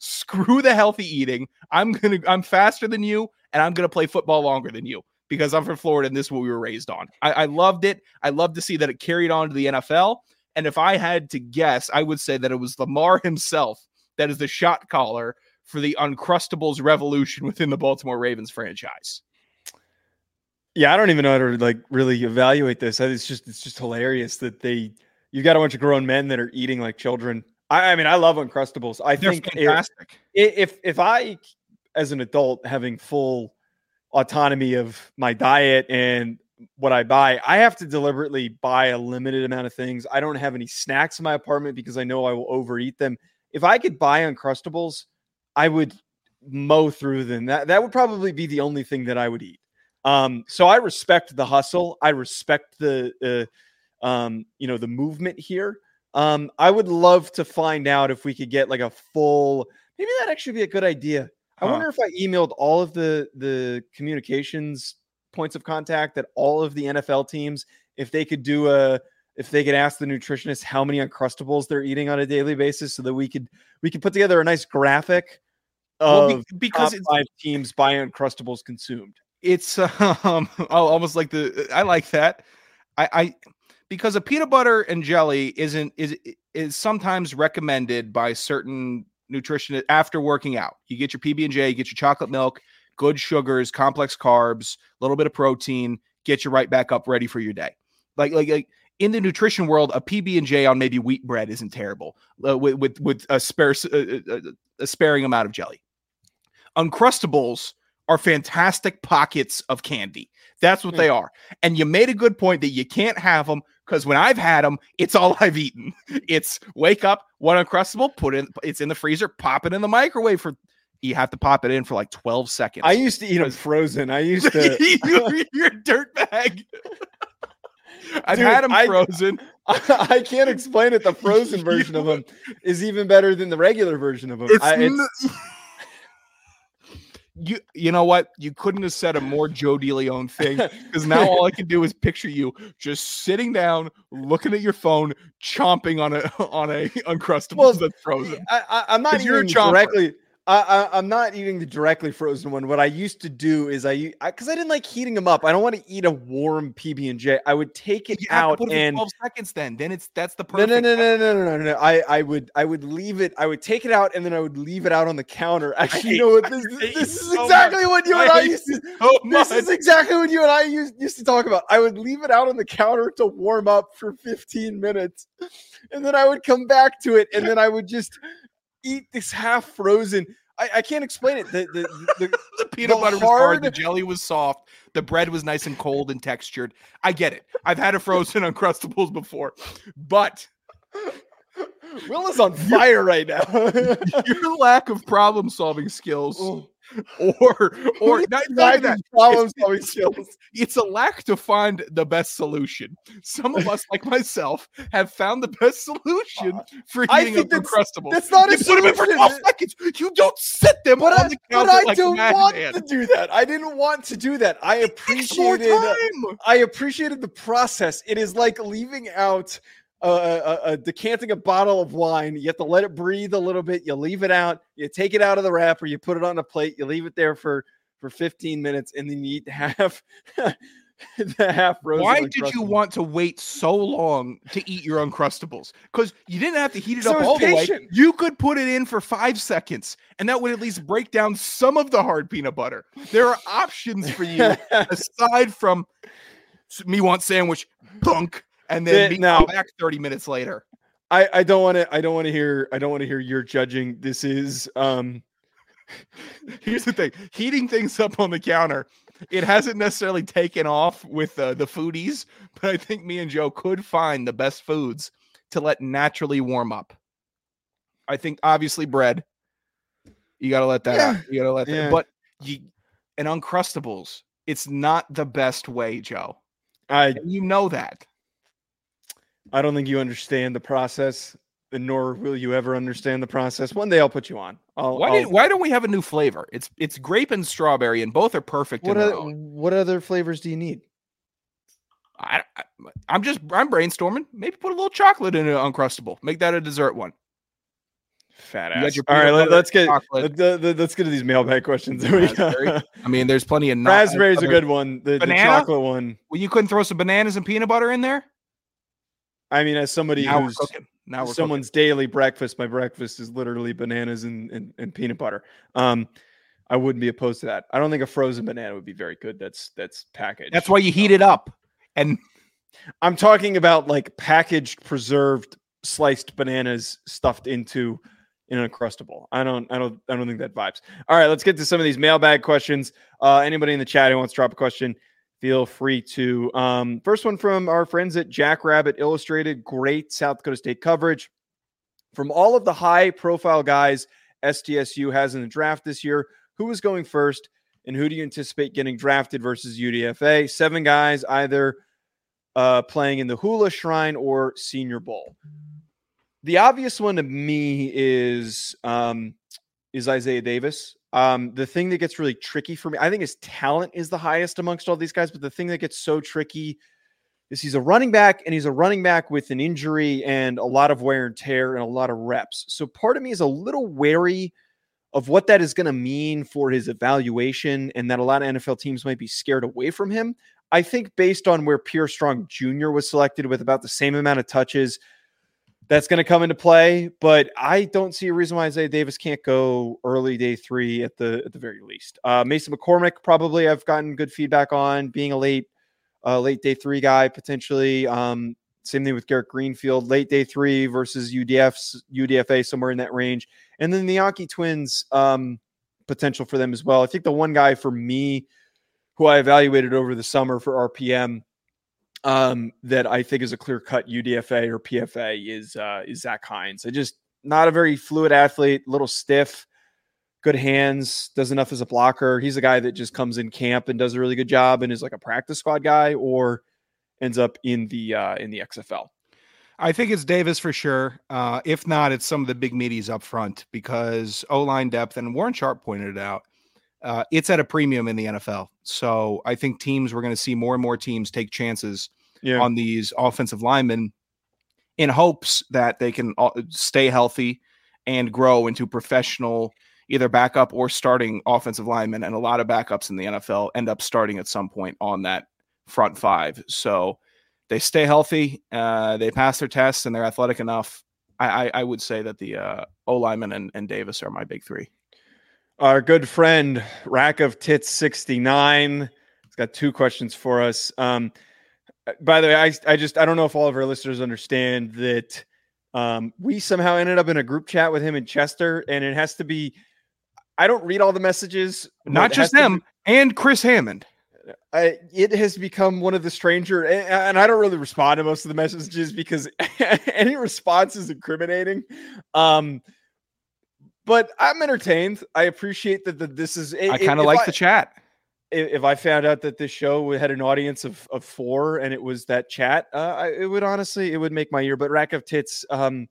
screw the healthy eating. I'm gonna I'm faster than you, and I'm gonna play football longer than you because I'm from Florida and this is what we were raised on. I, I loved it. I love to see that it carried on to the NFL. And if I had to guess, I would say that it was Lamar himself that is the shot caller for the Uncrustables revolution within the Baltimore Ravens franchise. Yeah, I don't even know how to like really evaluate this. It's just it's just hilarious that they you've got a bunch of grown men that are eating like children I, I mean, I love Uncrustables. I They're think fantastic. If, if if I, as an adult, having full autonomy of my diet and what I buy, I have to deliberately buy a limited amount of things. I don't have any snacks in my apartment because I know I will overeat them. If I could buy Uncrustables, I would mow through them. That that would probably be the only thing that I would eat. Um, so I respect the hustle. I respect the uh, um, you know the movement here. Um, I would love to find out if we could get like a full. Maybe that actually be a good idea. Huh. I wonder if I emailed all of the the communications points of contact that all of the NFL teams, if they could do a, if they could ask the nutritionist how many uncrustables they're eating on a daily basis, so that we could we could put together a nice graphic of well, because five teams by uncrustables consumed. It's um almost like the I like that. I I because a peanut butter and jelly isn't is is sometimes recommended by certain nutritionists after working out. You get your PB and J, you get your chocolate milk, good sugars, complex carbs, a little bit of protein, get you right back up ready for your day. Like like like in the nutrition world, a PB and J on maybe wheat bread isn't terrible uh, with with with a spare uh, uh, a sparing amount of jelly. Uncrustables are fantastic pockets of candy. That's what hmm. they are. And you made a good point that you can't have them because when I've had them, it's all I've eaten. It's wake up, one uncrustable, put it, it's in the freezer, pop it in the microwave for. You have to pop it in for like twelve seconds. I used to eat them frozen. I used to. you, you're a dirtbag. I've Dude, had them frozen. I can't explain it. The frozen version of them is even better than the regular version of them. It's, I, n- you you know what? You couldn't have said a more Joe DeLeone thing because now all I can do is picture you just sitting down, looking at your phone, chomping on a on a uncrustable Well, that's frozen. I, I, I'm not chomper. directly. I, I, I'm not eating the directly frozen one. What I used to do is I, because I, didn't like heating them up. I don't want to eat a warm PB and J. I would take it You out put it for and 12 seconds. Then then it's that's the perfect. no, no, no, no, no, no, no. I, I would, I would leave it. I would take it out and then I would leave it out on the counter. Actually, you know what? This, this is oh so exactly much. what you and I hate used to. Oh so This is exactly what you and I used, used to talk about. I would leave it out on the counter to warm up for 15 minutes, and then I would come back to it, and then I would just eat this half frozen. I, I can't explain it. The, the, the, the peanut the butter was hard, the jelly was soft, the bread was nice and cold and textured. I get it. I've had a frozen uncrustables before, but Will is on fire right now. your lack of problem solving skills. or or not, that, of problem it's- it's- skills. it's a lack to find the best solution. Some of us, like myself, have found the best solution uh, for I heating up think that's- not a you put them in for. 12 seconds. You don't sit them But on I, the but I like don't want madman. to do that. I didn't want to do that. I appreciated. I appreciated the process. It is like leaving out uh, uh, uh, decanting a bottle of wine. You have to let it breathe a little bit. You leave it out. You take it out of the wrapper. You put it on a plate. You leave it there for for 15 minutes, and then you eat half the half frozen. Why did you want to wait so long to eat your Uncrustables? Because you didn't have to heat it So up all the way. You could put it in for five seconds, and that would at least break down some of the hard peanut butter. There are options for you aside from me want sandwich, punk, and then Yeah, now- back 30 minutes later. I, I don't want to I don't want to hear I don't want to hear your judging. This is um Here's the thing heating things up on the counter, it hasn't necessarily taken off with uh, the foodies, but I think me and Joe could find the best foods to let naturally warm up. I think obviously bread, you got to let that out. You got to let that, Yeah. but you, and Uncrustables, it's not the best way, Joe. I And you know that. I don't think you understand the process, and nor will you ever understand the process. One day I'll put you on. I'll, Why, I'll- did, why don't we have a new flavor? It's it's grape and strawberry, and both are perfect. what in other, what other flavors do you need? I, I I'm just I'm brainstorming. Maybe put a little chocolate in an uncrustable. Make that a dessert one. Fat ass. your All right, peanut let, us get chocolate. let, let, us get to these mailbag questions. that we got. Raspberry. I mean, there's plenty of not- Raspberry's a good one. The, the chocolate one. Well, you couldn't throw some bananas and peanut butter in there. I mean, as somebody Now we're who's. Now we're someone's daily breakfast, my breakfast is literally bananas and, and, and peanut butter. Um, I wouldn't be opposed to that. I don't think a frozen banana would be very good. That's that's packaged. That's why you heat it up. And I'm talking about like packaged, preserved, sliced bananas stuffed into an uncrustable. I don't, I don't, I don't think that vibes. All right, let's get to some of these mailbag questions. Uh, anybody in the chat who wants to drop a question, feel free to. Um, first one from our friends at Jackrabbit Illustrated. Great South Dakota State coverage from all of the high-profile guys SDSU has in the draft this year. Who is going first, and who do you anticipate getting drafted versus UDFA? Seven guys, either uh, playing in the Hula Shrine or Senior Bowl. The obvious one to me is um, is Isaiah Davis. Um, the thing that gets really tricky for me, I think his talent is the highest amongst all these guys, but the thing that gets so tricky is he's a running back and he's a running back with an injury and a lot of wear and tear and a lot of reps. So part of me is a little wary of what that is going to mean for his evaluation and that a lot of NFL teams might be scared away from him. I think based on where Pierre Strong Jr. was selected with about the same amount of touches, that's going to come into play. But I don't see a reason why Isaiah Davis can't go early day three at the at the very least. Uh, Mason McCormick probably I've gotten good feedback on being a late uh, late day three guy potentially. Um, same thing with Garrett Greenfield, late day three versus UDF's UDFA somewhere in that range, and then the Janke Twins um, potential for them as well. I think the one guy for me who I evaluated over the summer for RPM um, that I think is a clear cut UDFA or PFA is uh, is Zach Heins. I just not a very fluid athlete, little stiff, good hands, does enough as a blocker. He's a guy that just comes in camp and does a really good job and is like a practice squad guy or ends up in the uh, in the XFL. I think it's Davis for sure. Uh, if not, it's some of the big meaties up front because O line depth, and Warren Sharp pointed it out, uh, it's at a premium in the NFL. So I think teams, we're going to see more and more teams take chances Yeah. on these offensive linemen in hopes that they can stay healthy and grow into professional, either backup or starting offensive linemen. And a lot of backups in the NFL end up starting at some point on that front five. So they stay healthy, uh, they pass their tests, and they're athletic enough. I, I, I would say that the uh, O lineman and, and Davis are my big three. Our good friend Rack of Tits sixty nine. He's got two questions for us. Um, by the way, I, I just I don't know if all of our listeners understand that um, we somehow ended up in a group chat with him in Chester, and it has to be. I don't read all the messages. Not just them, and Chris Hammond. I, it has become one of the stranger, and, and I don't really respond to most of the messages because any response is incriminating. Um, but I'm entertained. I appreciate that. that this is. I kind of like the chat. if, if I found out that this show had an audience of, of four and it was that chat, uh, I, it would honestly it would make my year. But Rack of Tits um,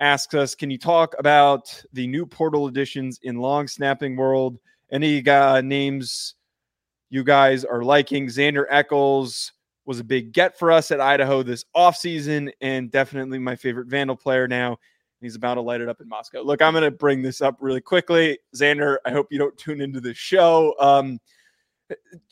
asks us, can you talk about the new portal additions in long snapping world? Any uh, names you guys are liking? Xander Eccles was a big get for us at Idaho this offseason and definitely my favorite Vandal player now. He's about to light it up in Moscow. Look, I'm going to bring this up really quickly. Xander, I hope you don't tune into the show. Um,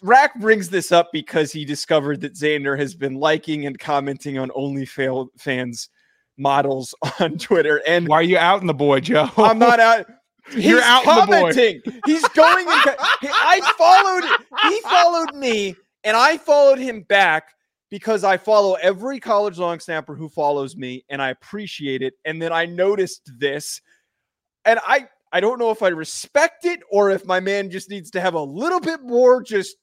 Rack brings this up because he discovered that Xander has been liking and commenting on OnlyFans models on Twitter. And Why are you out in the boy, Joe? I'm not out. He's You're out in the boy. commenting. He's going. And, I followed. He followed me, and I followed him back because I follow every college long snapper who follows me, and I appreciate it. And then I noticed this, and I I don't know if I respect it or if my man just needs to have a little bit more just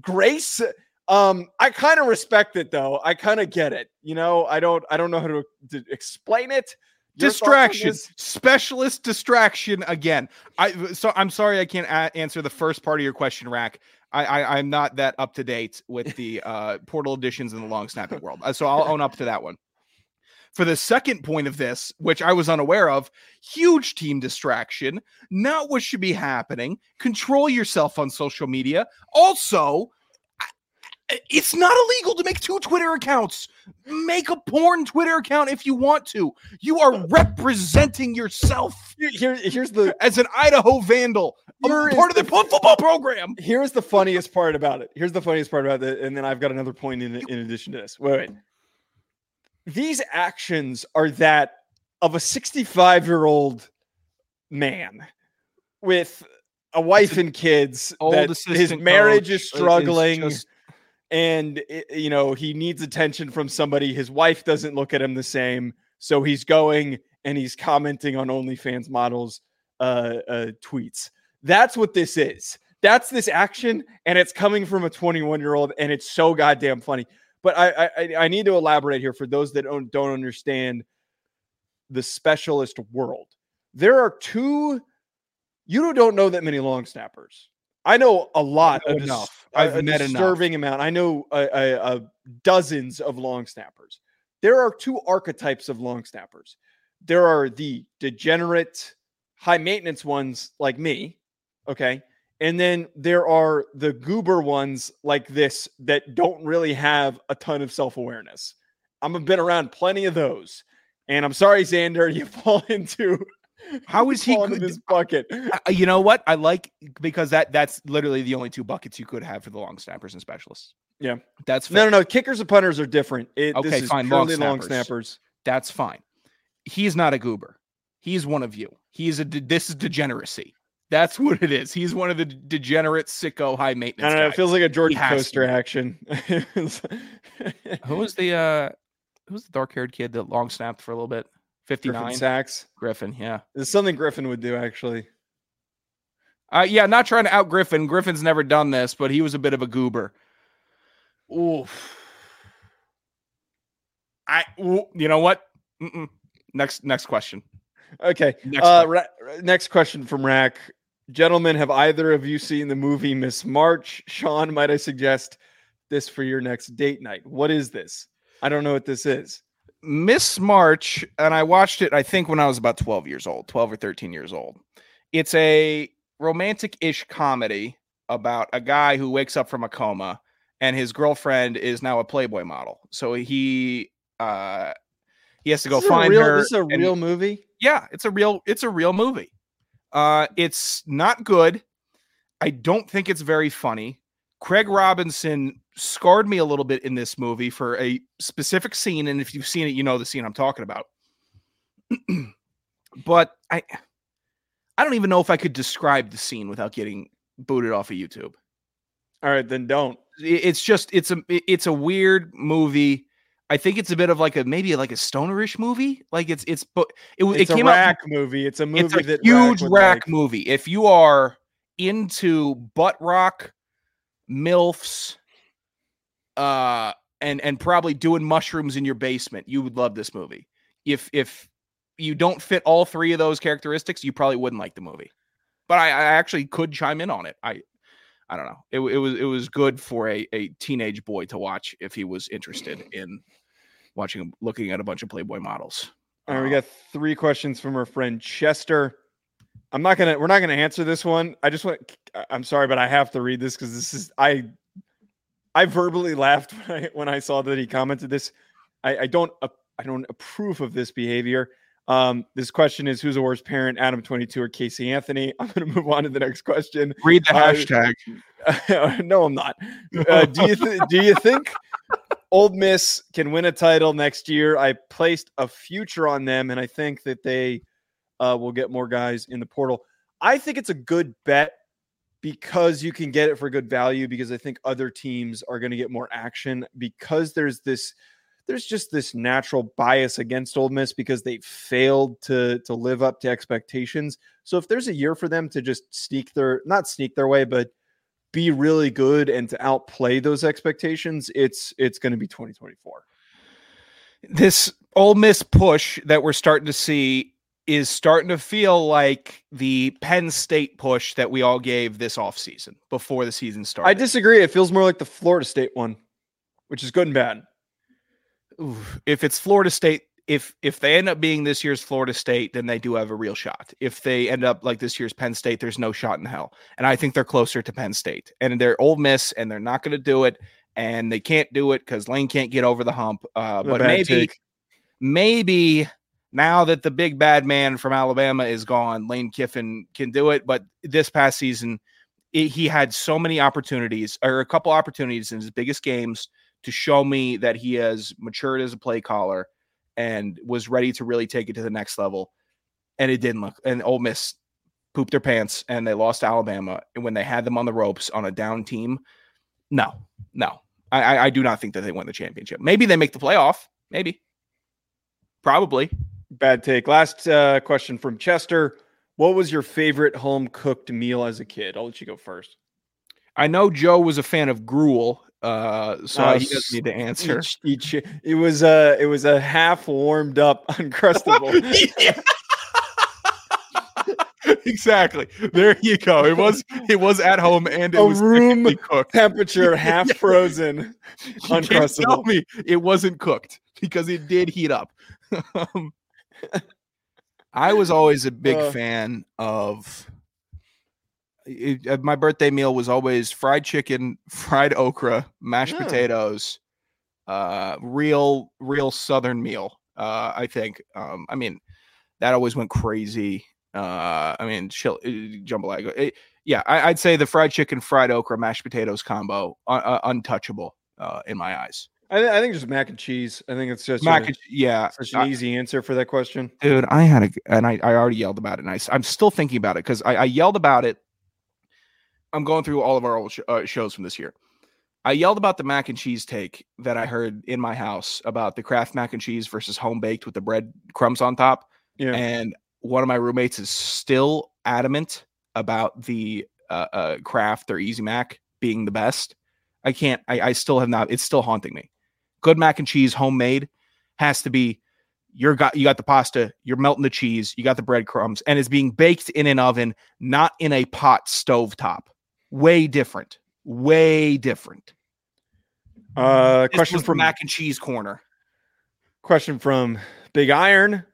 grace. Um, I kind of respect it though. I kind of get it. You know, I don't I don't know how to, to explain it. Your thoughts on distraction. specialist distraction again. I so i'm sorry i can't a- answer the first part of your question rack. I, I i'm not that up to date with the uh portal editions in the long snapping world. Uh, so i'll own up to that one. For the second point of this which i was unaware of huge team distraction not what should be happening. Control yourself on social media. Also Uh, it's not illegal to make two Twitter accounts. Make a porn Twitter account if you want to. You are uh, representing yourself Here, here's the as an Idaho Vandal, is part of the the- football program. here's the funniest part about it. Here's the funniest part about it, and then I've got another point in in addition to this. Wait, wait. These actions are that of a 65 year old man with a wife and kids. Old that his marriage coach is struggling. just- and you know he needs attention from somebody. His wife doesn't look at him the same. So he's going and he's commenting on onlyfans models uh, uh tweets. That's what this is. That's this action and it's coming from a 21 year old and it's so goddamn funny. But I, I I- i need to elaborate here for those that don't, don't understand the specialist world. There are two you don't know that many long snappers i know a lot know of dis- enough. a- I've a met enough. disturbing amount i know uh, dozens of long snappers. There are two archetypes of long snappers. There are the degenerate high maintenance ones like me okay? And then there are the goober ones like this that don't really have a ton of self-awareness. I've been around plenty of those. And i'm sorry xander you fall into How is he good- this bucket you know what I like because that that's literally the only two buckets you could have for the long snappers and specialists. Yeah. That's fine. no no no kickers and punters are different it, Okay, this is fine, long purely long snappers. snappers That's fine. he's not a goober. He's one of you. He's a de- this is degeneracy. That's what it is. He's one of the degenerate sicko high I maintenance. don't know. It feels like a George Coaster action. Who was the uh who was the dark haired kid that long snapped for a little bit? 59 Griffin Sacks. Griffin, yeah. It's something Griffin would do, actually. Uh yeah, not trying to out Griffin. Griffin's never done this, but he was a bit of a goober. Oof. I you know what? Mm-mm. Next next question. Okay. Next uh. Ra- next question from Rack. Gentlemen, have either of you seen the movie Miss March? Sean, might I suggest this for your next date night? What is this? I don't know what this is. Miss March, and I watched it, I think, when I was about 12 years old, 12 or 13 years old. It's a romantic ish comedy about a guy who wakes up from a coma and his girlfriend is now a Playboy model. So he, uh, he has to go find real, her. This is a and- real movie. yeah, it's a real, it's a real movie. Uh, it's not good. I don't think it's very funny. Craig Robinson scarred me a little bit in this movie for a specific scene, and if you've seen it, you know the scene I'm talking about. but I, I don't even know if I could describe the scene without getting booted off of YouTube. All right, then don't. It's just it's a it's a weird movie. I think it's a bit of like a maybe like a stonerish movie. Like it's it's but it, It's it a came out rack movie. It's a movie it's a that huge would rack like. movie. If you are into butt rock, milfs, uh, and and probably doing mushrooms in your basement, you would love this movie. If if you don't fit all three of those characteristics, you probably wouldn't like the movie. But I, I actually could chime in on it. I I don't know. It, it was it was good for a, a teenage boy to watch if he was interested in watching looking at a bunch of Playboy models. All right, we Uh, got three questions from our friend Chester. I'm not gonna. We're not gonna answer this one. I just want. I'm sorry, but I have to read this because this is. I. I verbally laughed when I when I saw that he commented this. I, I don't. ap- I don't approve of this behavior. Um, this question is: Who's a worse parent, Adam 22 or Casey Anthony? I'm gonna move on to the next question. read the Uh, hashtag. no, I'm not. Uh, do you th- do you think Ole Miss can win a title next year? I placed a future on them, and I think that they uh, will get more guys in the portal. I think it's a good bet because you can get it for good value. Because I think other teams are going to get more action because there's this. There's just this natural bias against Ole Miss because they failed to to live up to expectations. So if there's a year for them to just sneak their not sneak their way, but be really good and to outplay those expectations, it's it's going to be 2024. this Ole Miss push that we're starting to see is starting to feel like the Penn State push that we all gave this offseason before the season started. I disagree. It feels more like the Florida State one, which is good and bad. If it's Florida State, if if they end up being this year's Florida State, then they do have a real shot. If they end up like this year's Penn State, there's no shot in hell. And I think they're closer to Penn State. And they're Ole Miss, and they're not going to do it. And they can't do it because Lane can't get over the hump. Uh, but maybe take. maybe now that the big bad man from Alabama is gone, Lane Kiffin can do it. But this past season, it, he had so many opportunities, or a couple opportunities in his biggest games, to show me that he has matured as a play caller and was ready to really take it to the next level. And it didn't look. And Ole Miss pooped their pants, and they lost to Alabama And when they had them on the ropes on a down team. No, no, I, I, do not think that they win the championship. Maybe they make the playoff. Maybe. Probably. Bad take. Last uh, question from Chester. What was your favorite home cooked meal as a kid? I'll let you go first. I know Joe was a fan of gruel, uh, so Uh, he doesn't need to answer. Each, each, it was a it was a half warmed up uncrustable. exactly. There you go. It was it was at home and it A was room cooked. Temperature half Yeah. frozen. Can't tell me it wasn't cooked because it did heat up. Um, I was always a big Uh. fan of. it- my birthday meal was always fried chicken, fried okra, mashed Oh. potatoes, uh, real real southern meal. Uh, I think. Um, I mean, that always went crazy. Uh, I mean, chill, uh, jambalaya. eh, yeah, I, I'd say the fried chicken, fried okra, mashed potatoes combo, uh, uh, untouchable uh, in my eyes. I, th- I think just mac and cheese. I think it's just Mac a- and yeah, such an I- easy answer for that question. dude. I had a and I, I already yelled about it. And I, am still thinking about it because I, I yelled about it. I'm going through all of our old sh- uh, shows from this year. I yelled about the mac and cheese take that I heard in my house about the Kraft mac and cheese versus home baked with the bread crumbs on top. Yeah. And one of my roommates is still adamant about the uh, uh, Kraft or Easy Mac being the best. I can't. I, I still have not. It's still haunting me. Good mac and cheese, homemade, has to be. You're got you got the pasta. You're melting the cheese. You got the breadcrumbs, and it's being baked in an oven, not in a pot stove top. Way different. Way different. Uh, This question from mac and cheese corner. question from Big Iron.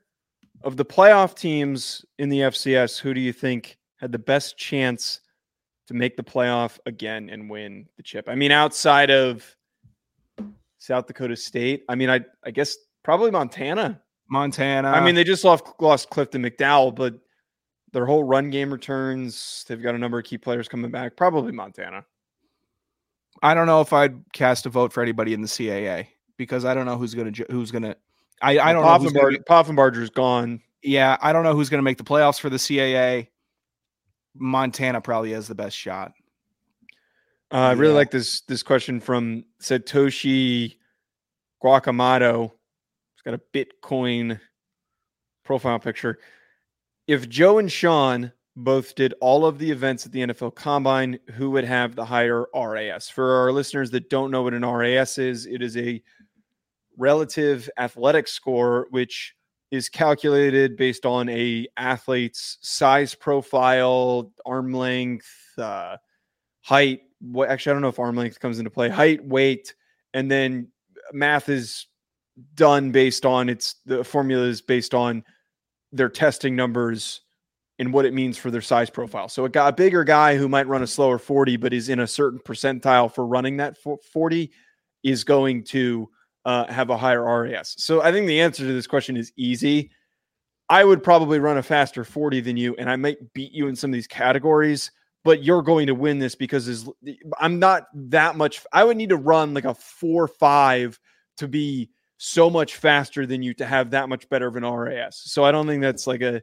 Of the playoff teams in the FCS, who do you think had the best chance to make the playoff again and win the chip? I mean, outside of South Dakota State, I mean, I I guess probably Montana. Montana. I mean, they just lost lost Clifton McDowell, but their whole run game returns. They've got a number of key players coming back. Probably Montana. I don't know if I'd cast a vote for anybody in the CAA because I don't know who's gonna who's gonna. I I don't know. Gonna Poffenbar- be- Poffenbarger's gone. yeah, I don't know who's gonna make the playoffs for the CAA. Montana probably has the best shot. Uh, I really Yeah. like this this question from Satoshi Guacamato. He's got a Bitcoin profile picture. If Joe and Sean both did all of the events at the NFL Combine, who would have the higher RAS? For our listeners that don't know what an RAS is, it is a relative athletic score which is calculated based on a athlete's size profile, arm length, uh, height. What actually, I don't know if arm length comes into play. Height, weight, and then math is done based on its the formula is based on their testing numbers and what it means for their size profile. So a guy, a bigger guy who might run a slower 40, but is in a certain percentile for running that 40 is going to uh, have a higher RAS. So I think the answer to this question is easy. I would probably run a faster 40 than you, and I might beat you in some of these categories, but you're going to win this because is I'm not that much. I would need to run like a four five to be so much faster than you to have that much better of an RAS. So I don't think that's like a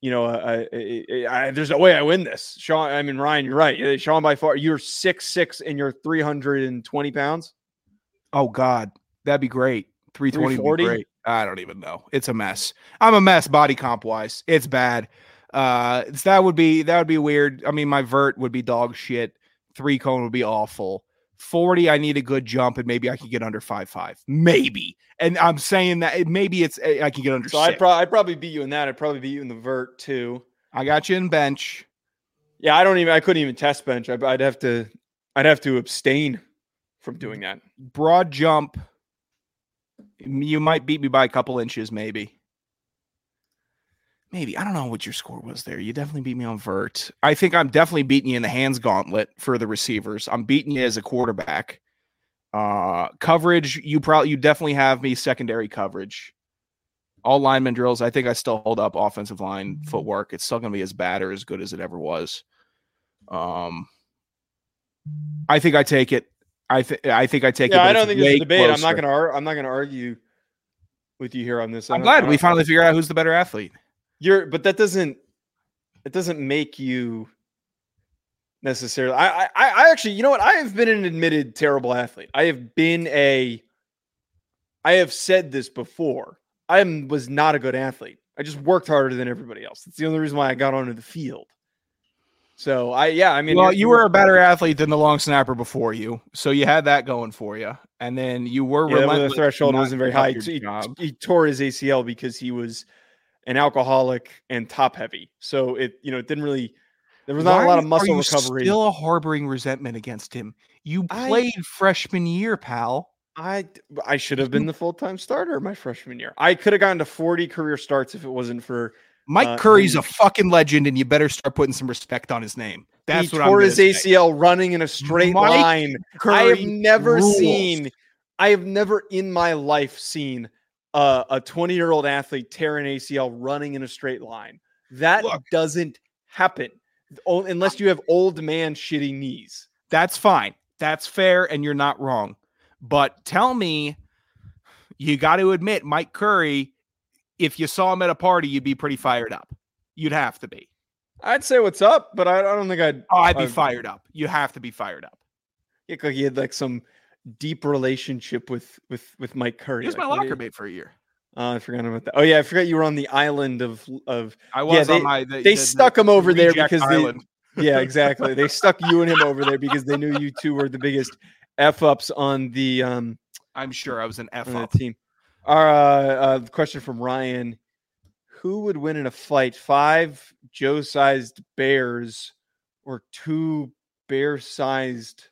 you know, a, a, a, I, there's no way I win this. Sean, I mean, Ryan, you're right. Sean, by far, you're six six and you're 320 pounds. Oh God, that'd be great. 320 would 340? be great. I don't even know. It's a mess. I'm a mess body comp wise. It's bad. Uh that would be that would be weird. I mean, my vert would be dog shit. Three cone would be awful. 40, I need a good jump, and maybe I can get under five five. Maybe. And I'm saying that maybe it's eh, I can get under So six. I'd, pro- I'd probably beat you in that. I'd probably beat you in the vert too. I got you in bench. Yeah, I don't even. I couldn't even test bench. I, I'd have to. I'd have to abstain from doing that. Broad jump. You might beat me by a couple inches, maybe. Maybe. I don't know what your score was there. You definitely beat me on vert. I think I'm definitely beating you in the hands gauntlet for the receivers. I'm beating you as a quarterback. Uh coverage, you probably you definitely have me secondary coverage. All lineman drills, I think I still hold up offensive line footwork. It's still gonna be as bad or as good as it ever was. Um I think I take it. I think I think I take it. Yeah, but I don't think there's a debate. I'm not going to. Ar- I'm not to argue with you here on this. I I'm glad we finally figured out who's the better athlete. You're, but that doesn't. It doesn't make you necessarily. I, I, I actually, you know what? I have been an admitted terrible athlete. I have been a. I have said this before. I am, was not a good athlete. I just worked harder than everybody else. That's the only reason why I got onto the field. So I, yeah, I mean, well, you're- were a better athlete than the long snapper before you, so you had that going for you. And then you were Yeah, the threshold wasn't very high. He, he tore his ACL because he was an alcoholic and top heavy. So it, you know, it didn't really. There was not Why a lot of are muscle you recovery. Still harboring resentment against him. You I- played freshman year, pal. I I should have been the full time starter my freshman year. I could have gotten to 40 career starts if it wasn't for Mike Uh, Curry's a fucking legend, and you better start putting some respect on his name. That's he what tore I'm his say. ACL running in a straight Mike line. I have never rules. seen. I have never in my life seen uh, a 20 year old athlete tear an ACL running in a straight line. That Look. doesn't happen unless you have old man shitty knees. That's fine. That's fair, and you're not wrong. But tell me, you got to admit, Mike Curry, if you saw him at a party, you'd be pretty fired up. You'd have to be. I'd say what's up, but I, don't think I'd. Oh, I'd be I'd- fired up. You have to be fired up. Yeah, like he had like some deep relationship with with with Mike Curry. He was my locker mate for a year. Oh, I forgot about that. Oh yeah, I forgot you were on the island of of. I Yeah, was they- on my. The, they the- the- stuck him over there because they- Yeah, exactly. they stuck you and him over there because they knew you two were the biggest f ups on the um I'm sure I was an F on the up. team. Our uh, uh, question from Ryan: Who would win in a fight? Five Joe-sized bears or two bear-sized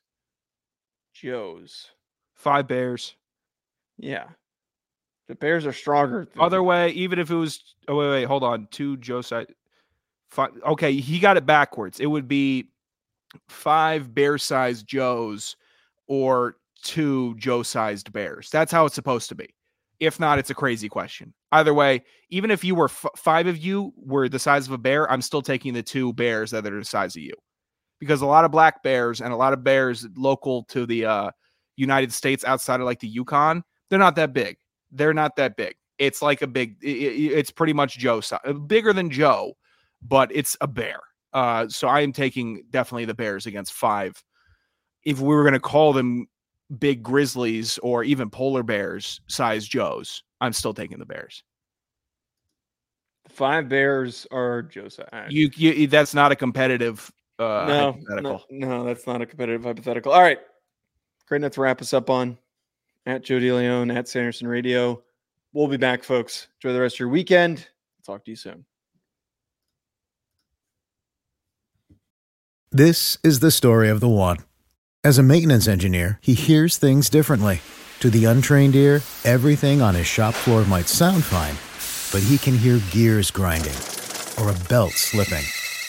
Joes? Five Bears. Yeah, the Bears are stronger. Other way, even if it was. Oh wait, wait, hold on. Two Joe side. Five, okay, he got it backwards. It would be five bear-sized Joes or two Joe-sized bears. That's how it's supposed to be. If not, it's a crazy question. Either way, even if you were f- five of you were the size of a bear, I'm still taking the two bears that are the size of you, because a lot of black bears and a lot of bears local to the uh, United States outside of like the Yukon, they're not that big. They're not that big. It's like a big. i- i- it's pretty much Joe size, bigger than Joe, but it's a bear. Uh, so I am taking definitely the Bears against five. If we were going to call them big grizzlies or even polar bears size Joes, I'm still taking the Bears. Five Bears are Joseph. You, you that's not a competitive uh, no, hypothetical. no, no, that's not a competitive hypothetical. All right, great enough to wrap us up on at Joe DeLeone at Sanderson Radio. We'll be back, folks. Enjoy the rest of your weekend. Talk to you soon. This is the story of the one. As a maintenance engineer, he hears things differently. To the untrained ear, everything on his shop floor might sound fine, but he can hear gears grinding or a belt slipping.